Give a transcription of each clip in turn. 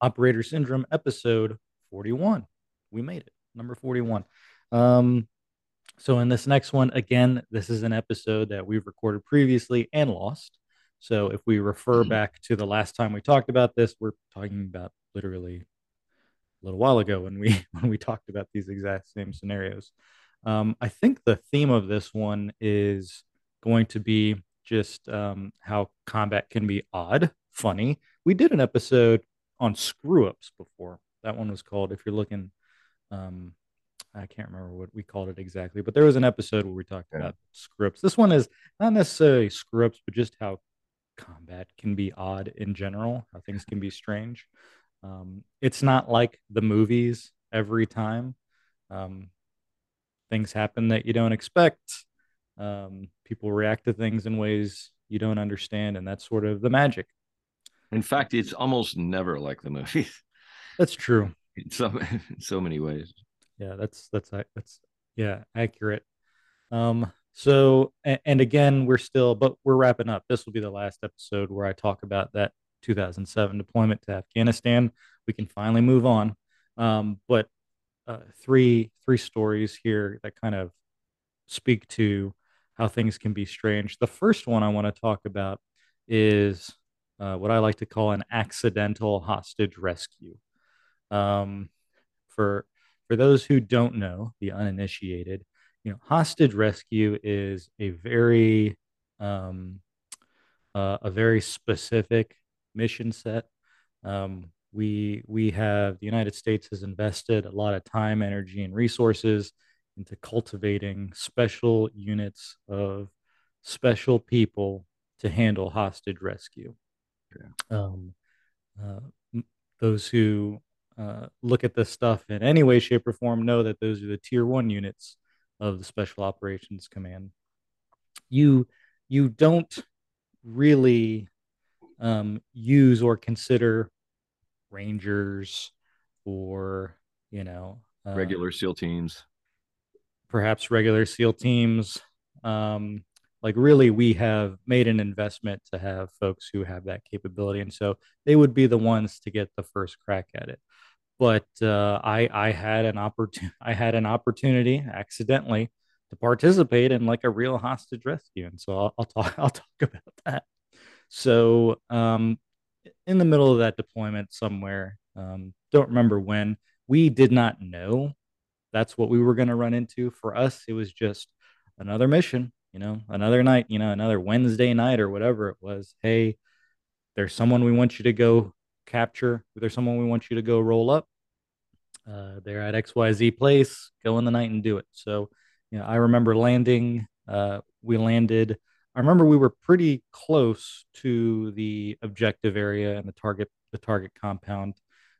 Operator Syndrome episode 41. We made it, number 41. Um, so, in this next one, again, this is an episode that we've recorded previously and lost. So, if we refer back to the last time we talked about this, we're talking about literally a little while ago when we when we talked about these exact same scenarios. Um, I think the theme of this one is going to be just um, how combat can be odd, funny. We did an episode on screw ups before. That one was called, if you're looking, um, I can't remember what we called it exactly, but there was an episode where we talked yeah. about screw ups. This one is not necessarily screw ups, but just how combat can be odd in general, how things can be strange. Um, it's not like the movies every time. Um, things happen that you don't expect. Um, people react to things in ways you don't understand, and that's sort of the magic. In fact, it's almost never like the movies. That's true. In so in so many ways. Yeah, that's that's that's yeah accurate. Um, so and, again, we're still, but we're wrapping up. This will be the last episode where I talk about that 2007 deployment to Afghanistan. We can finally move on. Um, but uh, three three stories here that kind of speak to how things can be strange. The first one I want to talk about is uh, what I like to call an accidental hostage rescue. Um, for for those who don't know, the uninitiated, you know, hostage rescue is a very um, uh, a very specific mission set. Um, we we have the United States has invested a lot of time, energy, and resources into cultivating special units of special people to handle hostage rescue. Yeah. Um, uh, those who uh, look at this stuff in any way, shape, or form know that those are the tier one units of the Special Operations Command. You you don't really um, use or consider rangers or you know uh, regular SEAL teams, perhaps regular SEAL teams. Um, like really, we have made an investment to have folks who have that capability, and so they would be the ones to get the first crack at it. But uh, I I had an opportunity I had an opportunity accidentally to participate in like a real hostage rescue, and so I'll, I'll talk I'll talk about that. So, um, in the middle of that deployment somewhere, um, don't remember when, we did not know that's what we were going to run into. For us, it was just another mission, you know, another night, you know, another Wednesday night or whatever it was. Hey, there's someone we want you to go capture. There's someone we want you to go roll up. Uh, they're at XYZ place. Go in the night and do it. So, you know, I remember landing. Uh, we landed I remember we were pretty close to the objective area and the target the target compound.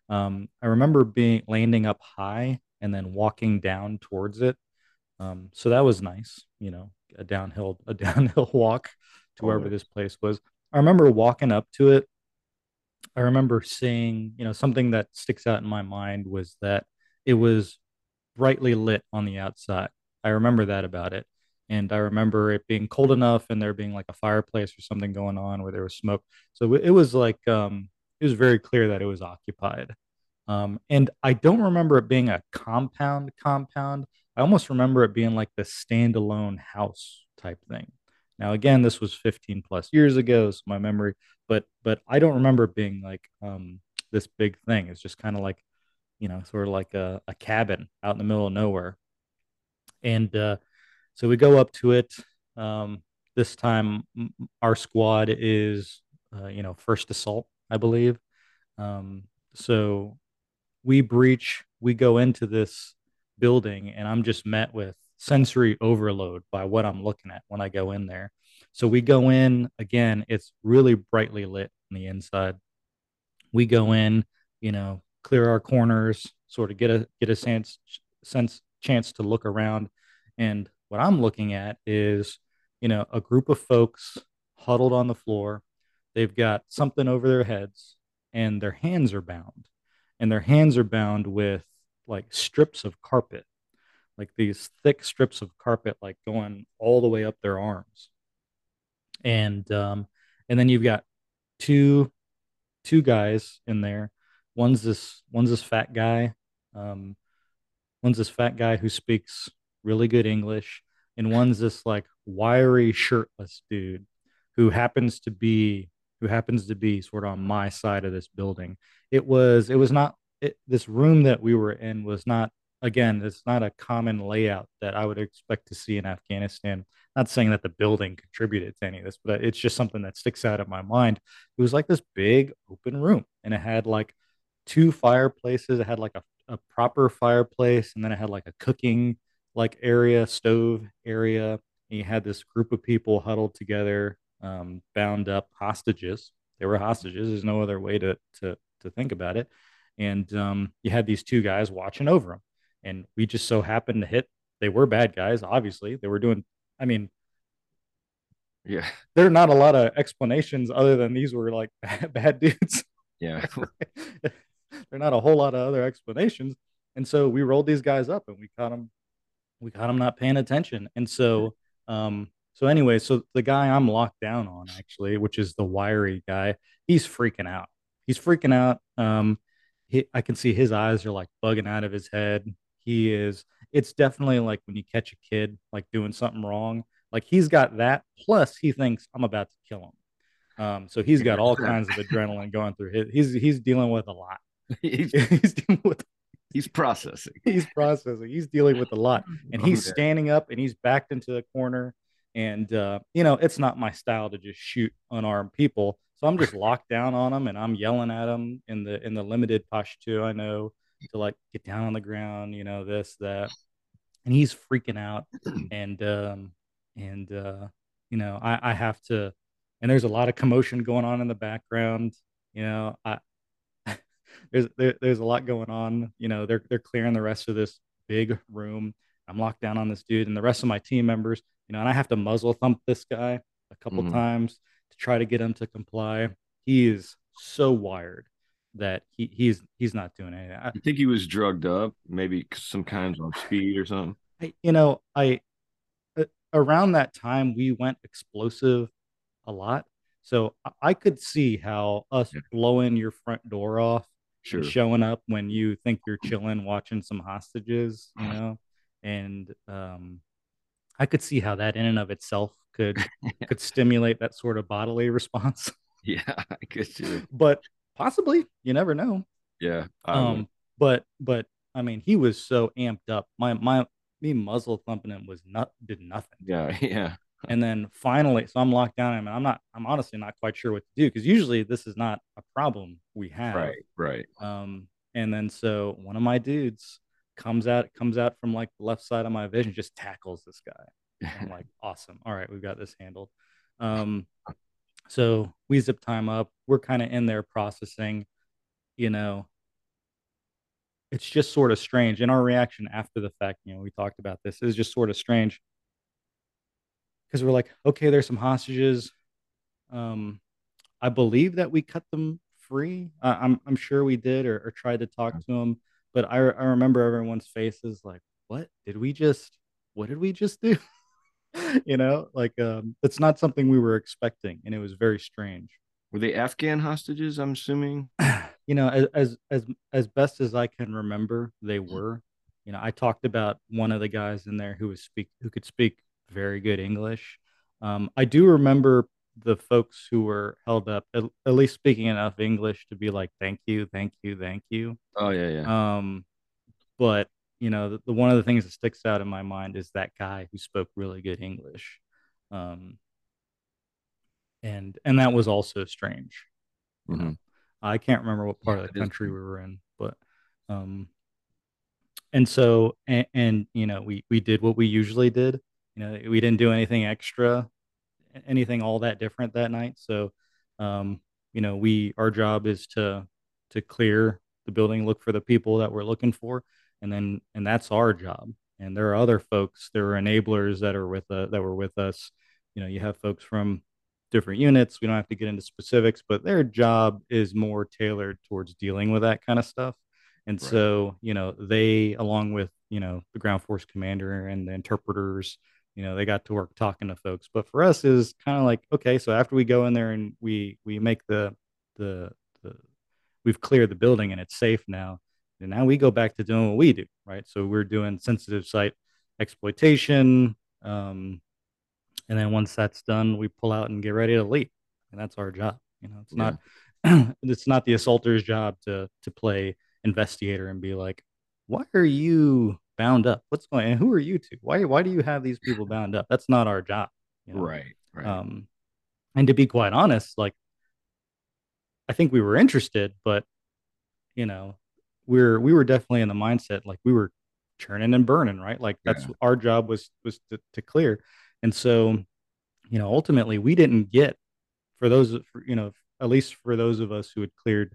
Um, I remember being landing up high and then walking down towards it. Um, so that was nice, you know, a downhill a downhill walk to wherever this place was. I remember walking up to it. I remember seeing, you know, something that sticks out in my mind was that it was brightly lit on the outside. I remember that about it and I remember it being cold enough and there being like a fireplace or something going on where there was smoke. So it was like um, it was very clear that it was occupied. Um, and I don't remember it being a compound compound. I almost remember it being like the standalone house type thing. Now again, this was 15 plus years ago, so my memory, but but I don't remember being like um, this big thing. It's just kind of like, you know, sort of like a, a cabin out in the middle of nowhere. And uh, so we go up to it. Um, this time, our squad is, uh, you know, first assault, I believe. Um, so we breach, we go into this building, and I'm just met with sensory overload by what I'm looking at when I go in there. So we go in again, it's really brightly lit on the inside. We go in, you know, clear our corners, sort of get a get a sense sense chance to look around and what I'm looking at is, you know, a group of folks huddled on the floor. They've got something over their heads and their hands are bound. And their hands are bound with like strips of carpet, like these thick strips of carpet, like going all the way up their arms. And um, and then you've got two two guys in there one's this one's this fat guy. Um, one's this fat guy who speaks really good English, and one's this like wiry, shirtless dude who happens to be who happens to be sort of on my side of this building. It was it was not it, this room that we were in was not again it's not a common layout that I would expect to see in Afghanistan. Not saying that the building contributed to any of this, but it's just something that sticks out of my mind. It was like this big open room, and it had like two fireplaces. It had like a, a proper fireplace, and then it had like a cooking like area, stove area. And you had this group of people huddled together, um, bound up, hostages. They were hostages. There's no other way to to to think about it. And um, you had these two guys watching over them, and we just so happened to hit. They were bad guys, obviously. They were doing. I mean, yeah, there are not a lot of explanations other than these were like bad, bad dudes. Yeah. They're not a whole lot of other explanations. And so we rolled these guys up and we caught them, we caught them not paying attention. And so, um, so anyway, so the guy I'm locked down on actually, which is the wiry guy, he's freaking out. He's freaking out. Um, he, I can see his eyes are like bugging out of his head. He is, it's definitely like when you catch a kid like doing something wrong. Like he's got that. Plus, he thinks I'm about to kill him. Um, so he's got all kinds of adrenaline going through his. He's he's dealing with a lot. he's, he's dealing with he's processing. he's processing. He's dealing with a lot, and he's standing up and he's backed into the corner. And uh, you know, it's not my style to just shoot unarmed people, so I'm just locked down on them, and I'm yelling at them in the in the limited Pashto I know to like get down on the ground, you know, this that, and he's freaking out, and um, and uh, you know, I I have to, and there's a lot of commotion going on in the background. You know, I there's there, there's a lot going on. You know, they're they're clearing the rest of this big room. I'm locked down on this dude and the rest of my team members. You know, and I have to muzzle thump this guy a couple Mhm. times to try to get him to comply. He is so wired that he he's he's not doing anything. I, You think he was drugged up? Maybe some kinds on speed or something? I you know I uh, around that time we went explosive a lot. So I- could see how us Yeah. blowing your front door off Sure. and showing up when you think you're chilling watching some hostages, you know, and um, I could see how that in and of itself could could stimulate that sort of bodily response, Yeah, I guess too. but possibly you never know. Yeah. Would. Um, but but I mean, he was so amped up. My my me muzzle thumping him was not did nothing. yeah, yeah. And then finally, so I'm locked down. I mean, I'm not. I'm honestly not quite sure what to do because usually this is not a problem we have. Right, right. Um, and then so one of my dudes comes out comes out from like the left side of my vision, just tackles this guy. I'm like, awesome. All right, we've got this handled. Um, so we zip time up. We're kind of in there processing. You know, it's just sort of strange. And our reaction after the fact, you know, we talked about this is just sort of strange because we're like, okay, there's some hostages. Um, I believe that we cut them free. Uh, I'm I'm sure we did or, or tried to talk to them, but I I remember everyone's faces like, what did we just what did we just do? you know, like um, it's not something we were expecting, and it was very strange. Were they Afghan hostages? I'm assuming. you know, as as as as best as I can remember, they were. You know, I talked about one of the guys in there who was speak who could speak very good English. Um, I do remember the folks who were held up at, at least speaking enough English to be like, "Thank you, thank you, thank you." Oh yeah, yeah. Um, but you know, the, the one of the things that sticks out in my mind is that guy who spoke really good English. Um, and and that was also strange. Mhm. I can't remember what part Yeah, of the is country we were in, but um, and so and, and you know, we we did what we usually did. You know, we didn't do anything extra, anything all that different that night. So, um, you know, we our job is to to clear the building, look for the people that we're looking for, and then and that's our job. And there are other folks, there are enablers that are with uh, that were with us. You know, you have folks from different units. We don't have to get into specifics, but their job is more tailored towards dealing with that kind of stuff. And Right. so, you know, they, along with, you know, the ground force commander and the interpreters, you know, they got to work talking to folks. But for us is kind of like, okay, so after we go in there and we we make the the the we've cleared the building and it's safe now. And now we go back to doing what we do, right? So we're doing sensitive site exploitation. Um, and then once that's done, we pull out and get ready to leave. And that's our job. You know, it's yeah. not it's not the assaulter's job to to play investigator and be like, why are you bound up? What's going on? And who are you two? Why why do you have these people bound up? That's not our job. You know? Right. Right. Um, and to be quite honest, like I think we were interested, but you know, we're we were definitely in the mindset like we were churning and burning, right? Like that's yeah. our job was was to, to clear. And so, you know, ultimately we didn't get for those for, you know, at least for those of us who had cleared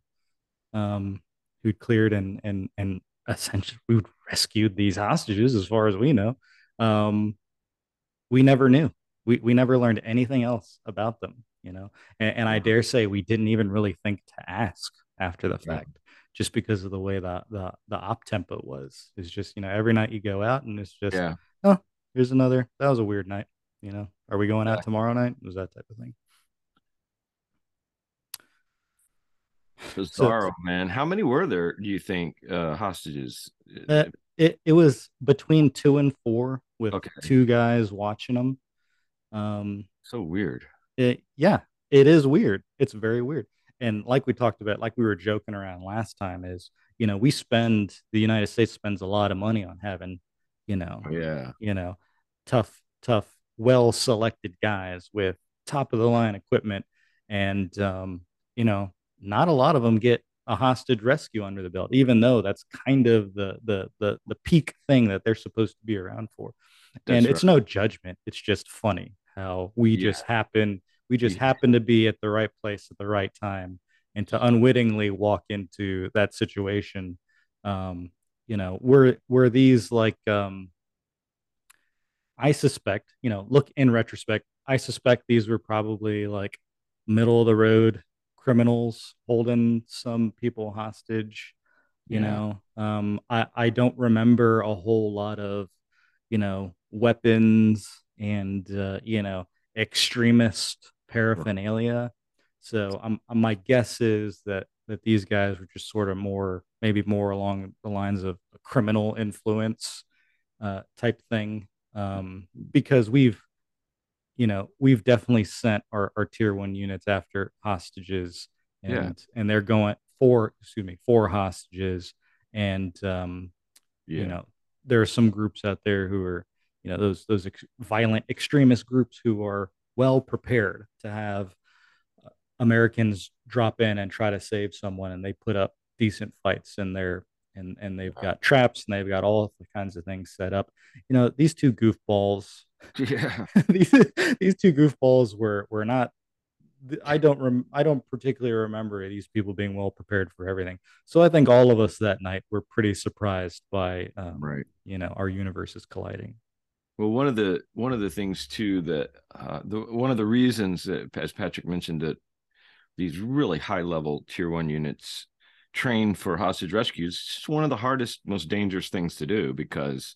um who'd cleared and and and essentially we rescued these hostages as far as we know. Um we never knew. We we never learned anything else about them you know and, and i dare say we didn't even really think to ask after the fact yeah. just because of the way that the the op tempo was it's just you know every night you go out and it's just yeah. oh here's another that was a weird night you know are we going out tomorrow night was that type of thing bizarro so, man how many were there do you think uh hostages uh, it, it was between two and four with okay. two guys watching them um so weird it, yeah, it is weird. It's very weird. And like we talked about, like we were joking around last time, is you know we spend the United States spends a lot of money on having, you know, oh, yeah, you know, tough, tough, well selected guys with top of the line equipment, and um, you know, not a lot of them get a hostage rescue under the belt, even though that's kind of the the the the peak thing that they're supposed to be around for. That's and right. it's no judgment; it's just funny how we yeah. just happen we just yeah. happen to be at the right place at the right time and to unwittingly walk into that situation um you know were were these like um i suspect you know look in retrospect i suspect these were probably like middle of the road criminals holding some people hostage you yeah. know um i i don't remember a whole lot of you know weapons and uh, you know extremist paraphernalia. So I'm, my guess is that that these guys were just sort of more maybe more along the lines of a criminal influence uh, type thing um, because we've you know we've definitely sent our, our tier one units after hostages and yeah. and they're going for excuse me for hostages and um, yeah. you know there are some groups out there who are you know those those ex- violent extremist groups who are well prepared to have uh, Americans drop in and try to save someone, and they put up decent fights in there, and and they've got traps and they've got all the kinds of things set up. You know, these two goofballs. Yeah, these these two goofballs were were not. I don't rem, I don't particularly remember these people being well prepared for everything. So I think all of us that night were pretty surprised by um, right. You know, our universes colliding. Well, one of the one of the things too that uh, the one of the reasons that, as Patrick mentioned, that these really high level tier one units train for hostage rescues, it's one of the hardest, most dangerous things to do because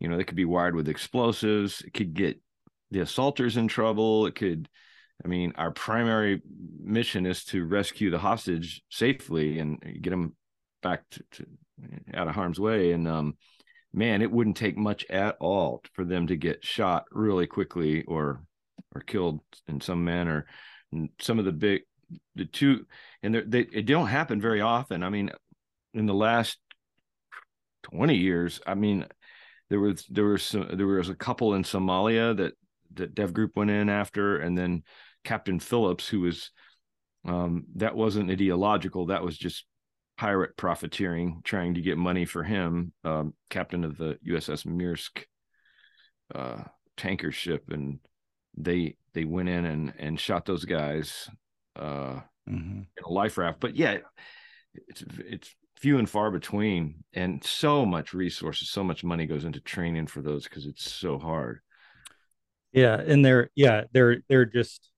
you know they could be wired with explosives. It could get the assaulters in trouble. It could, I mean, our primary mission is to rescue the hostage safely and get them back to, to out of harm's way. And um, man, it wouldn't take much at all for them to get shot really quickly or or killed in some manner. And some of the big the two and they it don't happen very often. I mean, in the last 20 years, I mean, there was there was some, there was a couple in Somalia that that Dev Group went in after, and then Captain Phillips, who was um, that wasn't ideological, that was just pirate profiteering, trying to get money for him, um, captain of the USS Maersk uh, tanker ship, and they they went in and and shot those guys uh, mm-hmm. in a life raft. But yeah, it's it's few and far between, and so much resources, so much money goes into training for those because it's so hard. Yeah, and they're yeah they're they're just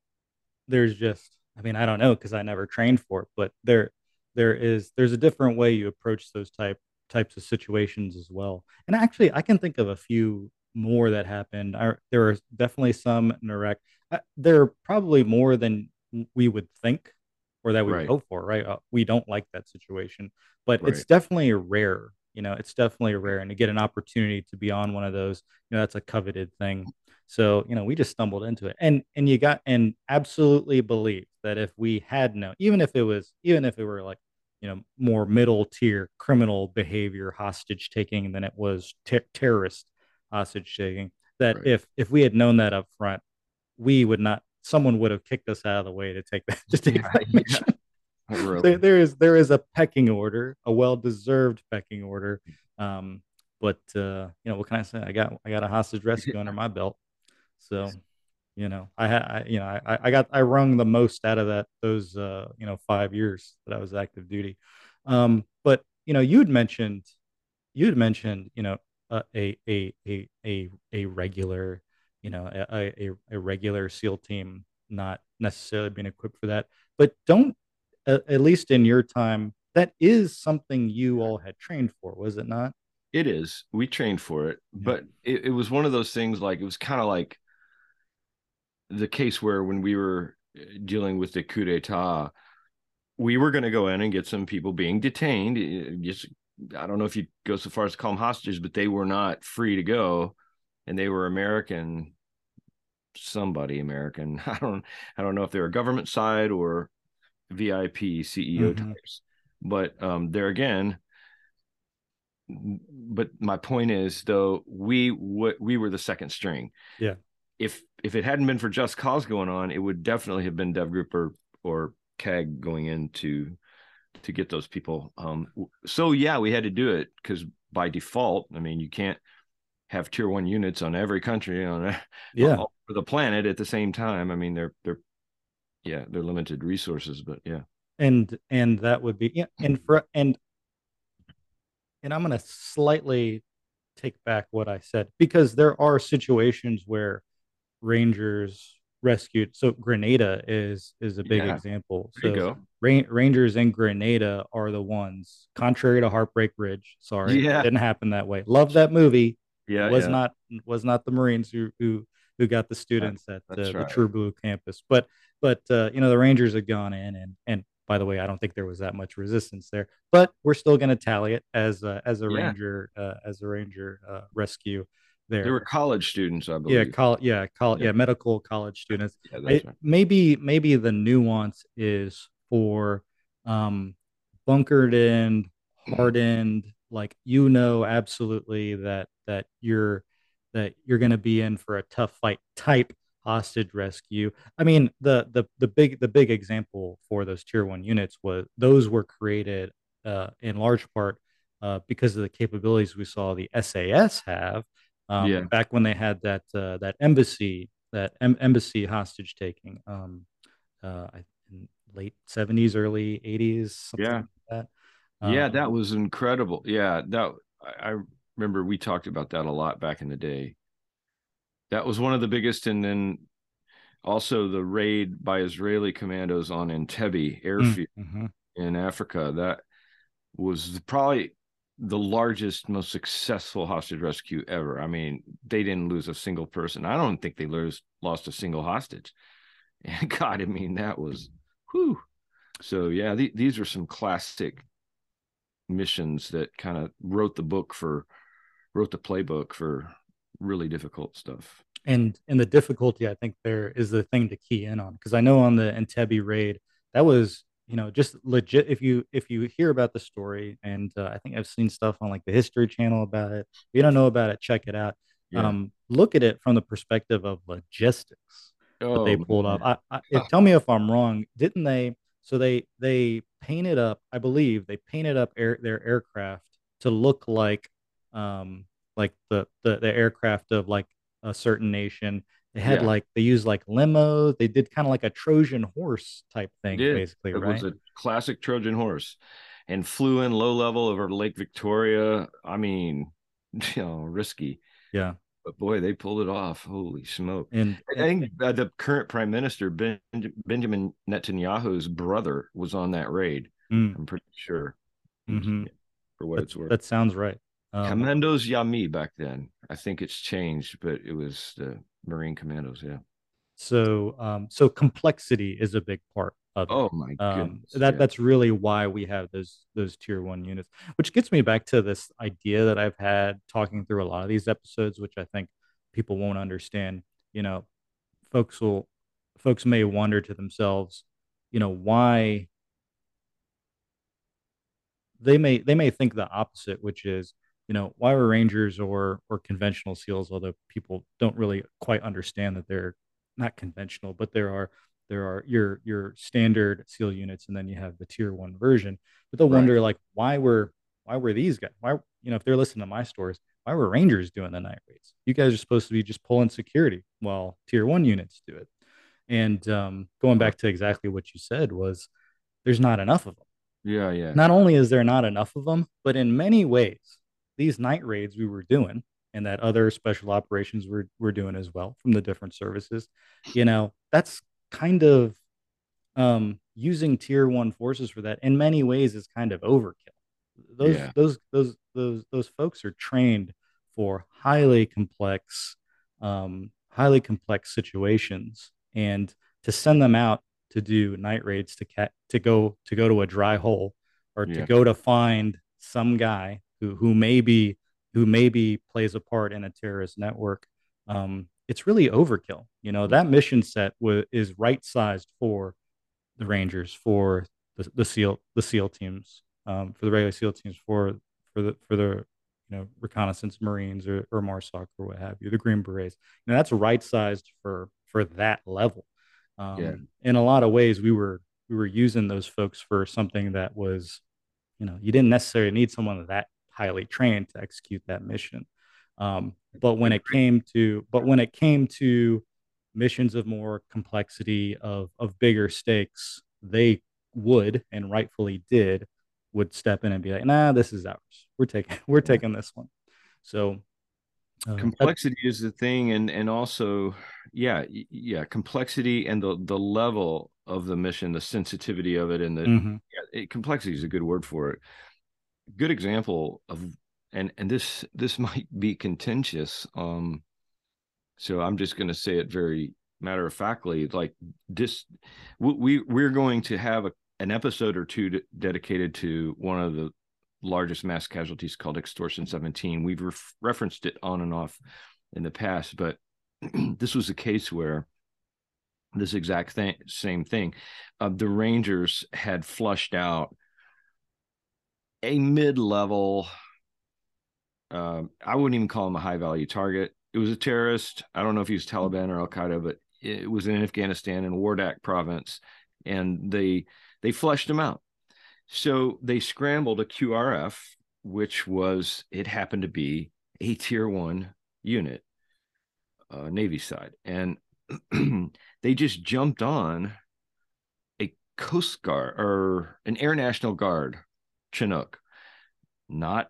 there's just I mean I don't know because I never trained for it, but they're there is there's a different way you approach those type types of situations as well. And actually, I can think of a few more that happened. I, there are definitely some in Iraq. I, there are probably more than we would think, or that we Right. hope for, right? Uh, we don't like that situation, but it's definitely rare. You know, it's definitely rare, and to get an opportunity to be on one of those, you know, that's a coveted thing. So, you know, we just stumbled into it, and and you got and absolutely believe that if we had known, even if it was, even if it were like, you know, more middle tier criminal behavior, hostage taking than it was ter- terrorist hostage taking, that Right. if if we had known that up front, we would not. Someone would have kicked us out of the way to take that to take Yeah. that. Yeah. Really. there, there is there is a pecking order, a well deserved pecking order. Um, but uh, you know what can I say? I got I got a hostage rescue under my belt, so you know I had I, you know I I got I wrung the most out of that those uh you know five years that I was active duty. Um, but you know you'd mentioned you'd mentioned you know uh, a a a a a regular you know a, a a regular SEAL team not necessarily being equipped for that, but don't at, at least in your time, that is something you all had trained for, was it not? It is. We trained for it, Yeah. but it, it was one of those things like it was kind of like the case where when we were uh, dealing with the coup d'etat, we were going to go in and get some people being detained. Uh, Just, I don't know if you go so far as to call them hostages, but they were not free to go, and they were American, somebody American. I don't, I don't know if they're a government side or VIP CEO Mhm. types, but um, there again. But my point is, though, we w- we were the second string Yeah. if if it hadn't been for just cause going on, it would definitely have been Dev Group or or CAG going in to to get those people. Um, so yeah, we had to do it because by default, I mean you can't have tier one units on every country on Yeah. all over the planet at the same time. I mean they're they're yeah they're limited resources, but yeah And and that would be yeah, and for and and I'm gonna slightly take back what I said because there are situations where Rangers rescued. So Grenada is is a big Yeah. example. there you So. Ra- Rangers in Grenada are the ones, contrary to Heartbreak Ridge. Sorry, Yeah. didn't happen that way. Love that movie. Yeah, it was yeah. not was not the Marines who who who got the students at uh, that's the. True Blue campus. But but uh, you know the Rangers had gone in and and by the way, I don't think there was that much resistance there. But we're still going to tally it as a, as a Yeah. Ranger uh, as a Ranger uh, rescue there. They were college students, I yeah, believe. col- yeah, col- Yeah. yeah, medical college students. Yeah, I- right. maybe maybe the nuance is for um bunkered in hardened like you know absolutely that that you're that you're going to be in for a tough fight type hostage rescue i mean the the the big the big example for those tier 1 units was those were created uh in large part uh because of the capabilities we saw the SAS have um, Yeah. back when they had that uh, that embassy that em- embassy hostage taking um, uh, in late seventies, early eighties, Yeah. like that. yeah, Um, that was incredible. Yeah, that I remember we talked about that a lot back in the day. That was one of the biggest, and then also the raid by Israeli commandos on Entebbe mm, airfield mhm. in Africa. That was probably the largest, most successful hostage rescue ever. I mean, they didn't lose a single person. I don't think they lose, lost a single hostage. And God, I mean, that was whew. So yeah, the, these are some classic missions that kind of wrote the book for wrote the playbook for really difficult stuff. and and the difficulty I think there is the thing to key in on because I know on the Entebbe raid that was you know just legit if you if you hear about the story and uh, I think I've seen stuff on like the History Channel about it. If you don't know about it, check it out. Yeah. Um, look at it from the perspective of logistics. what they Oh, pulled man. off. I, I, tell me if I'm wrong. Didn't they? So they they painted up. I believe they painted up air, their aircraft to look like um like the, the the aircraft of like a certain nation. They had Yeah. like they used like limos. They did kind of like a Trojan horse type thing, basically, It right? was a classic Trojan horse and flew in low level over Lake Victoria. I mean, you know, risky, yeah, but boy, they pulled it off. Holy smoke. and, I think uh, the current prime minister, ben, Benjamin Netanyahu's brother, was on that raid. Mm, I'm pretty sure. mhm. For what that, it's worth. that sounds right. Um, Commandos Yami back then. I think it's changed, but it was the Marine Commandos. Yeah. So, um, so complexity is a big part of oh it. my Um, that yeah. that's really why we have those those tier one units, which gets me back to this idea that I've had talking through a lot of these episodes, which I think people won't understand. You know, folks will folks may wonder to themselves, you know, why they may they may think the opposite, which is, you know, why were Rangers or or conventional SEALs, although people don't really quite understand that they're not conventional, but there are there are your your standard SEAL units, and then you have the tier one version. But they'll right wonder like why were why were these guys? Why you know if they're listening to my stories, why were Rangers doing the night raids? You guys are supposed to be just pulling security while tier one units do it. And um, going back to exactly what you said was there's not enough of them yeah yeah not only is there not enough of them, but in many ways, these night raids we were doing and that other special operations were, were doing as well from the different services, you know, that's kind of um, using tier one forces for that in many ways is kind of overkill. Those, yeah those, those, those, those folks are trained for highly complex, um, highly complex situations. And to send them out to do night raids to cat to go to go to a dry hole or to go to find some guy who who maybe who maybe plays a part in a terrorist network. Um, it's really overkill. You know that mission set w- is right sized for the Rangers, for the, the SEAL the SEAL teams, um, for the regular SEAL teams, for for the for the you know reconnaissance Marines or, or MARSOC or what have you, the Green Berets. You know that's right sized for for that level. yeah Um, in a lot of ways, we were we were using those folks for something that was, you know, you didn't necessarily need someone that highly trained to execute that mission. Um, but when it came to but when it came to missions of more complexity of of bigger stakes, they would and rightfully did would step in and be like, nah, this is ours. We're taking we're taking this one. So uh, complexity is the thing and and also yeah yeah complexity and the the level of the mission the sensitivity of it and the mhm. yeah, it, complexity is a good word for it good example of and and this this might be contentious um so i'm just going to say it very matter of factly like this we we're going to have a, an episode or two dedicated to one of the largest mass casualties called extortion 17 we've ref- referenced it on and off in the past but this was a case where this exact thing same thing. Uh, the rangers had flushed out a mid-level uh, i wouldn't even call him a high value target. It was a terrorist. I don't know if he was taliban or al-qaeda but it was in afghanistan in wardak province and they they flushed him out. So they scrambled a QRF, which was, it happened to be a tier one unit, uh, Navy side. And they just jumped on a Coast Guard or an Air National Guard Chinook, not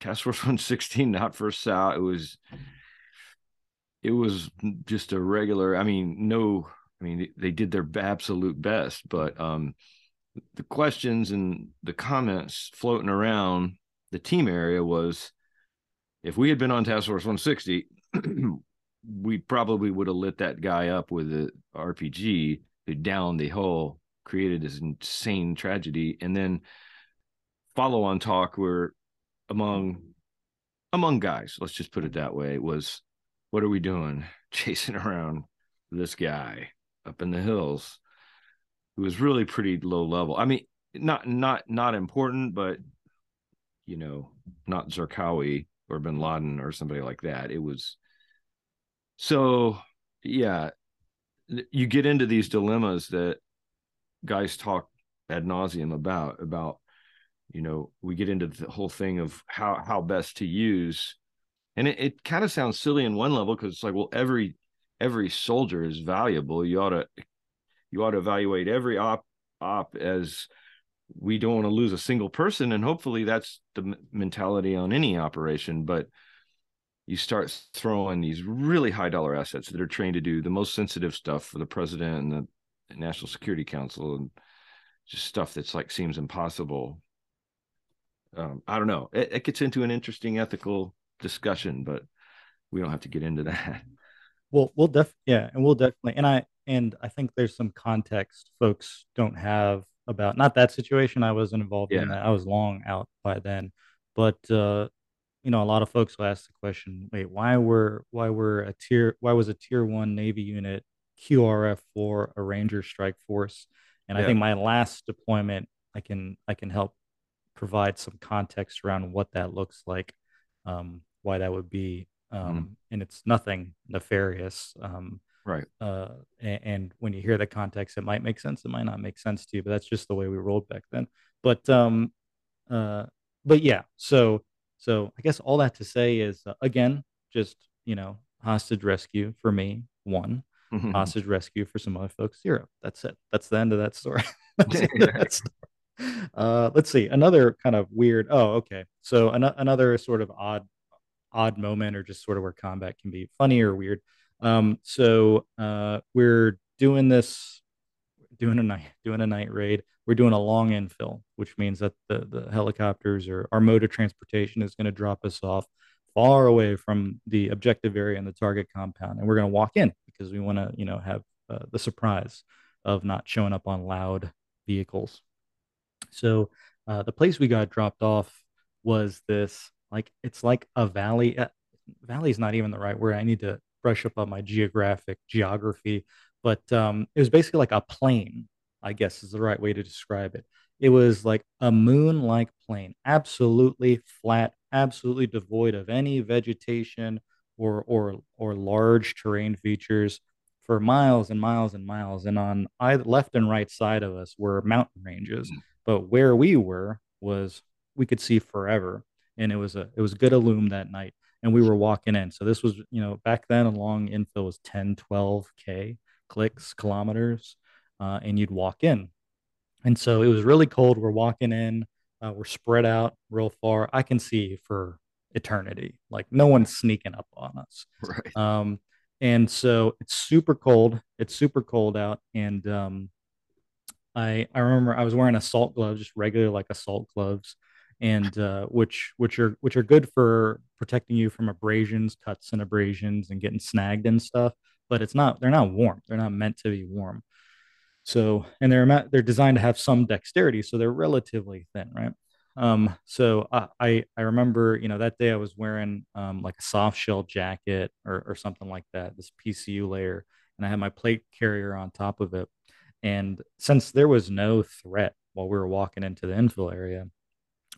Task Force 116, not First Sal. It was, it was just a regular, I mean, no, I mean, they did their absolute best, but, um, the questions and the comments floating around the team area was if we had been on task force 160 we probably would have lit that guy up with an rpg who downed the hull created this insane tragedy and then follow on talk were among among guys let's just put it that way was what are we doing chasing around this guy up in the hills it was really pretty low level. I mean, not not not important, but you know, not Zarqawi or Bin Laden or somebody like that. It was so yeah. You get into these dilemmas that guys talk ad nauseum about about you know we get into the whole thing of how how best to use. And it, it kind of sounds silly in one level because it's like well every every soldier is valuable. You ought to you ought to evaluate every op op as we don't want to lose a single person and hopefully that's the mentality on any operation. But you start throwing these really high dollar assets that are trained to do the most sensitive stuff for the president and the national security council and just stuff that's like seems impossible um, i don't know it, it gets into an interesting ethical discussion but we don't have to get into that well, we'll def yeah, and we'll definitely and I and I think there's some context folks don't have about not that situation. I wasn't involved in that. I was long out by then, but uh, you know, a lot of folks will ask the question, wait, why were why were a tier why was a tier one Navy unit QRF for a Ranger Strike Force? And I think my last deployment, I can I can help provide some context around what that looks like, um, why that would be, um, and it's nothing nefarious. Um, Right. uh, and, and when you hear the context, it might make sense, it might not make sense to you, but that's just the way we rolled back then. But um, uh, but yeah, so so I guess all that to say is uh, again, just you know, hostage rescue for me, one hostage rescue for some other folks, zero. That's it. That's the end of that story. That's the end of that story. Uh, let's see another kind of weird. Oh, okay. So an- another sort of odd odd moment or just sort of where combat can be funny or weird. Um, so uh, we're doing this, doing a night, doing a night raid. We're doing a long infill, which means that the the helicopters or our mode of transportation is going to drop us off far away from the objective area and the target compound, and we're going to walk in because we want to, you know, have uh, the surprise of not showing up on loud vehicles. So uh, the place we got dropped off was this like it's like a valley. Uh, valley is not even the right word. I need to brush up on my geographic geography, but um, it was basically like a plain. I guess is the right way to describe it. It was like a moon-like plain, absolutely flat, absolutely devoid of any vegetation or or or large terrain features for miles and miles and miles. And on either left and right side of us were mountain ranges but where we were was we could see forever. And it was a it was good illume that night. And we were walking in. So this was you know back then a long infill was 10 12k clicks kilometers uh, and you'd walk in. And so it was really cold. We're walking in uh, we're spread out real far. I can see for eternity. Like no one's sneaking up on us. Right. um, and so it's super cold. It's super cold out. And um, I I remember I was wearing assault gloves, just regular like assault gloves, and uh, which which are which are good for protecting you from abrasions, cuts and abrasions, and getting snagged and stuff. But it's not they're not warm. They're not meant to be warm. So and they're they're designed to have some dexterity, so they're relatively thin, right? Um, so I, I I remember you know that day I was wearing um, like a soft shell jacket or or something like that, this PCU layer, and I had my plate carrier on top of it and since there was no threat while we were walking into the infill area,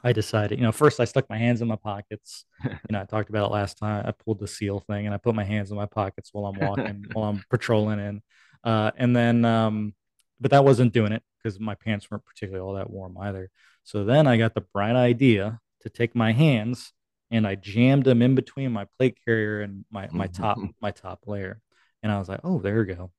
I decided, you know, first I stuck my hands in my pockets. You know, I talked about it last time. I pulled the seal thing and I put my hands in my pockets while I'm walking, while I'm patrolling in. Uh, and then, um, but that wasn't doing it because my pants weren't particularly all that warm either. So then I got the bright idea to take my hands and I jammed them in between my plate carrier and my my top my top layer. And I was like, oh, there we go.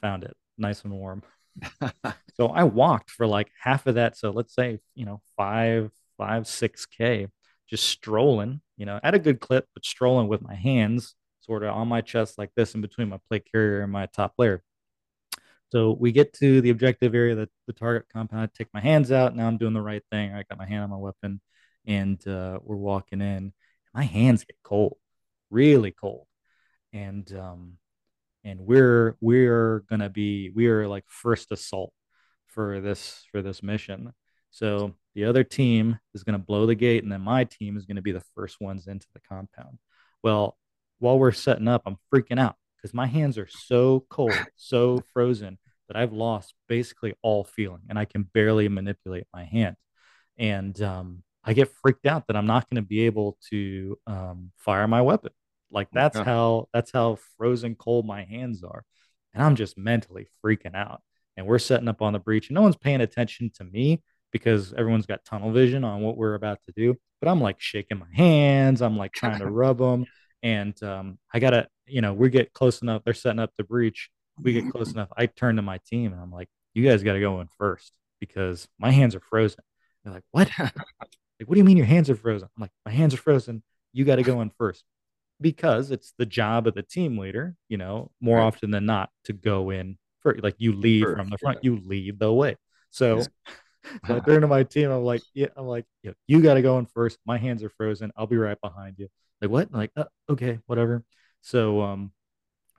Found it. Nice and warm. So I walked for like half of that. So let's say, you know, five, five, six K, just strolling, you know, at a good clip, but strolling with my hands sort of on my chest like this in between my plate carrier and my top layer. So we get to the objective area, the, the target compound. I take my hands out. Now I'm doing the right thing. I got my hand on my weapon and uh, we're walking in. My hands get cold, really cold. And um, and we're we're gonna be we are like first assault for this for this mission. So the other team is gonna blow the gate, and then my team is gonna be the first ones into the compound. Well, while we're setting up, I'm freaking out because my hands are so cold, so frozen that I've lost basically all feeling, and I can barely manipulate my hand. And um, I get freaked out that I'm not going to be able to um, fire my weapon. Like that's Yeah. how that's how frozen cold my hands are, and I'm just mentally freaking out. And we're setting up on the breach, and no one's paying attention to me because everyone's got tunnel vision on what we're about to do. But I'm like shaking my hands, I'm like trying to rub them, and um, I gotta, you know, we get close enough. They're setting up the breach. We get close enough. I turn to my team, and I'm like, "You guys got to go in first because my hands are frozen." They're like, "What?" Like, what do you mean your hands are frozen? I'm like, my hands are frozen. You got to go in first because it's the job of the team leader, you know, more Right. often than not to go in for Like you lead First, from the front, yeah. you lead the way. So, Yeah. so I turn to my team. I'm like, yeah, I'm like, yeah, you got to go in first. My hands are frozen. I'll be right behind you. Like what? like, uh, okay, whatever. So, um,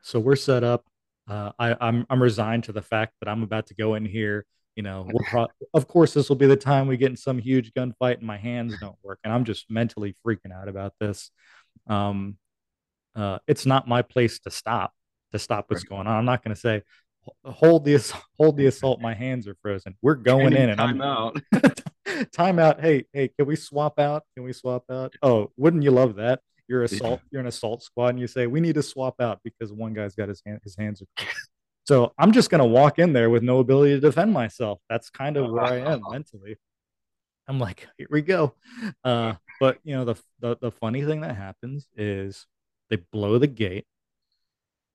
so we're set up. uh, I, I'm I'm resigned to the fact that I'm about to go in here. You know, we'll pro- of course this will be the time we get in some huge gunfight and my hands don't work, and I'm just mentally freaking out about this. Um, uh, it's not my place to stop to stop what's going on. I'm not going to say hold the hold the assault. My hands are frozen. We're going in and time I'm out. time out. Hey, hey, can we swap out? Can we swap out? Oh, wouldn't you love that? You're assault. Yeah. You're an assault squad, and you say we need to swap out because one guy's got his hand, his hands are. so I'm just gonna walk in there with no ability to defend myself. That's kind of where I am mentally. I'm like, here we go. Uh, but you know, the, the the funny thing that happens is they blow the gate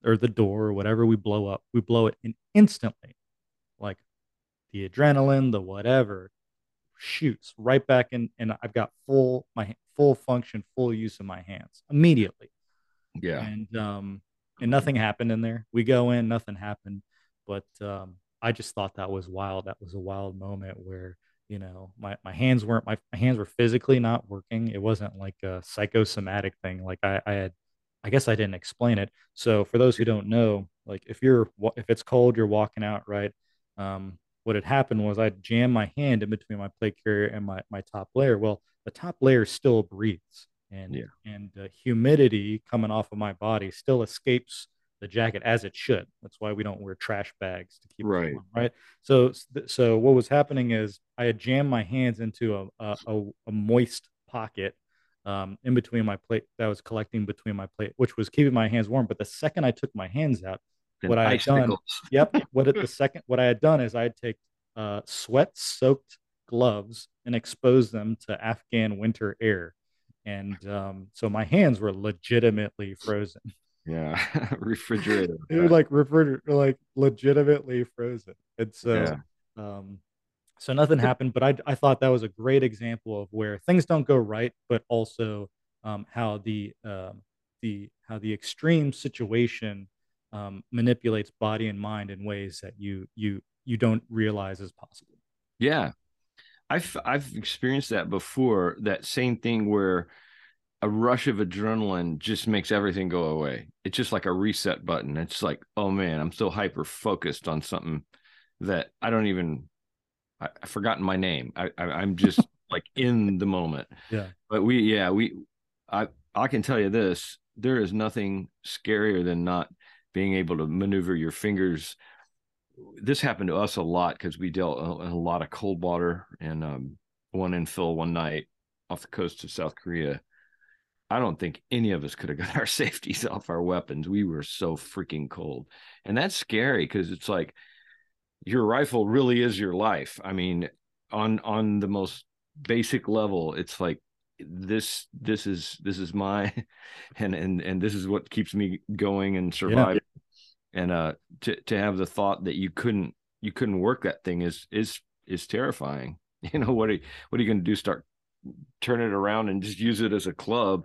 or the door or whatever we blow up. We blow it in instantly, like the adrenaline, the whatever shoots right back in, and I've got full my full function, full use of my hands immediately. Yeah, and um, and nothing happened in there. We go in, nothing happened, but um, I just thought that was wild. That was a wild moment where you know my, my hands weren't my, my hands were physically not working it wasn't like a psychosomatic thing like I, I had i guess i didn't explain it so for those who don't know like if you're if it's cold you're walking out right um, what had happened was I jammed my hand in between my plate carrier and my, my top layer. Well, the top layer still breathes and, yeah. and the humidity coming off of my body still escapes the jacket as it should. That's why we don't wear trash bags to keep right. Warm, right. So, so what was happening is I had jammed my hands into a, a, a moist pocket um, in between my plate that was collecting between my plate, which was keeping my hands warm. But the second I took my hands out, what I had done, yep. What at the second, what I had done is I had take uh, sweat-soaked gloves and expose them to Afghan winter air, and um, so my hands were legitimately frozen. Yeah, refrigerated. they were like refrigerator, like legitimately frozen, and so. Yeah. Um, so nothing happened, but I, I thought that was a great example of where things don't go right, but also um, how the um, the how the extreme situation um, manipulates body and mind in ways that you you you don't realize is possible. Yeah, I've I've experienced that before. That same thing where a rush of adrenaline just makes everything go away. It's just like a reset button. It's like, oh man, I'm so hyper focused on something that I don't even I, have forgotten my name. I, I am just like in the moment. Yeah. But we yeah, we I I can tell you this, there is nothing scarier than not being able to maneuver your fingers. This happened to us a lot because we dealt in a lot of cold water and um, one infill one night off the coast of South Korea. I don't think any of us could have got our safeties off our weapons. We were so freaking cold. And that's scary because it's like your rifle really is your life. I mean, on on the most basic level, it's like this this is this is my and and and this is what keeps me going and surviving yeah. and uh to to have the thought that you couldn't you couldn't work that thing is is is terrifying you know what are you, what are you going to do start turn it around and just use it as a club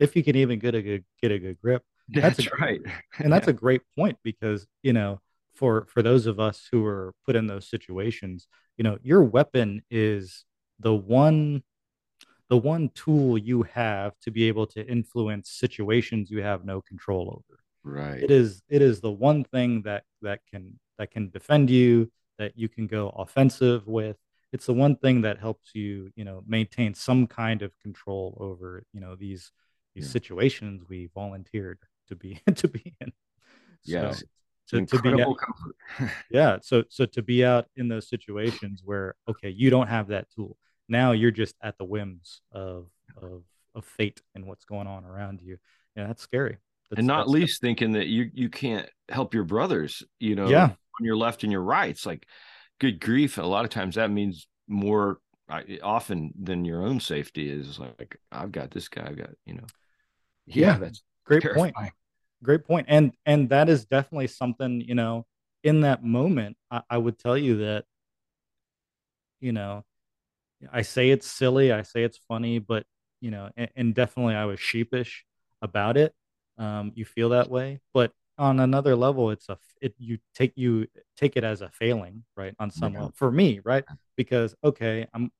if you can even get a good get a good grip that's, that's a, right and that's yeah. a great point because you know for for those of us who are put in those situations you know your weapon is the one the one tool you have to be able to influence situations you have no control over. Right. It is it is the one thing that that can that can defend you that you can go offensive with. It's the one thing that helps you you know maintain some kind of control over you know these these yeah. situations we volunteered to be to be in. So, to, to be out, yeah so so to be out in those situations where okay you don't have that tool now you're just at the whims of of of fate and what's going on around you. Yeah, that's scary. That's, and not least scary. thinking that you you can't help your brothers, you know, yeah. on your left and your right. It's like good grief. A lot of times that means more often than your own safety is like I've got this guy, I've got, you know. Yeah, yeah that's great terrifying. point. Great point. And and that is definitely something, you know, in that moment, I, I would tell you that, you know, I say it's silly, I say it's funny, but you know, and, and definitely I was sheepish about it. Um, you feel that way, but on another level, it's a it you take you take it as a failing, right? On some yeah. level, for me, right? Because okay, I'm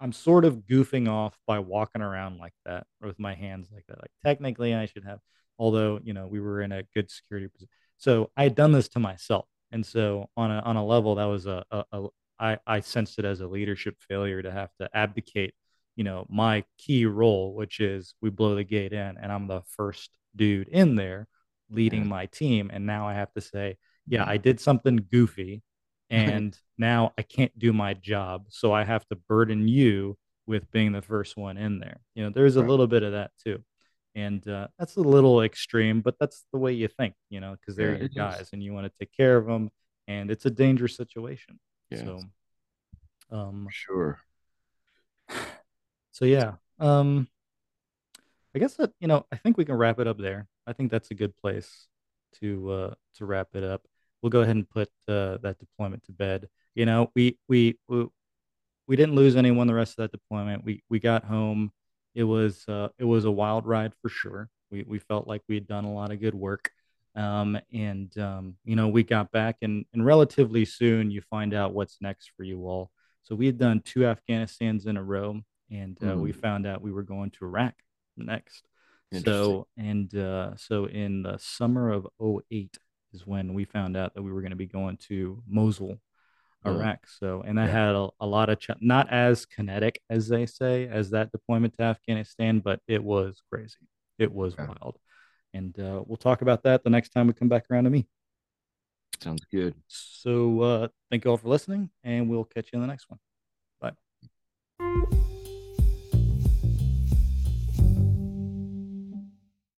I'm sort of goofing off by walking around like that with my hands like that. Like technically, I should have, although you know we were in a good security position. So I had done this to myself. And so on a on a level that was a, a, a I, I sensed it as a leadership failure to have to abdicate, you know, my key role, which is we blow the gate in and I'm the first dude in there leading my team. And now I have to say, yeah, mm-hmm. I did something goofy and now I can't do my job. So I have to burden you with being the first one in there. You know, there's a little bit of that too. And uh, that's a little extreme, but that's the way you think, you know, because they're yeah, your guys is. and you want to take care of them. And it's a dangerous situation. Yeah. So, um, sure. So, yeah. Um, I guess that, you know, I think we can wrap it up there. I think that's a good place to uh, to wrap it up. We'll go ahead and put uh, that deployment to bed. You know, we, we we we didn't lose anyone the rest of that deployment. We we got home. It was uh, it was a wild ride for sure. We we felt like we had done a lot of good work. Um, and um, you know, we got back and and relatively soon you find out what's next for you all. So we had done two Afghanistans in a row, and uh, mm. we found out we were going to Iraq next. So and uh, so in the summer of 08 is when we found out that we were going to be going to Mosul, oh. Iraq. So and that yeah. had a, a, lot of ch- not as kinetic as they say as that deployment to Afghanistan, but it was crazy. It was yeah. wild. And uh, we'll talk about that the next time we come back around to me. Sounds good. So uh, thank you all for listening, and we'll catch you in the next one. Bye.